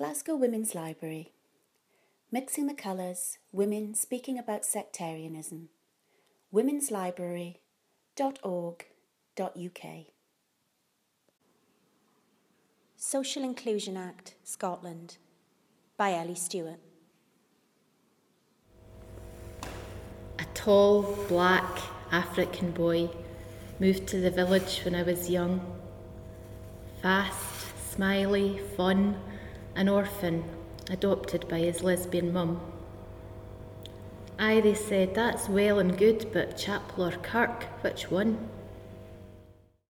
Glasgow Women's Library. Mixing the Colours Women Speaking About Sectarianism. Women's womenslibrary.org.uk. Social Inclusion Act, Scotland, by Ellie Stewart. A tall, black African boy moved to the village when I was young. Fast, smiley, fun, an orphan, adopted by his lesbian mum. Aye, they said, that's well and good, but Chapel or Kirk, which one?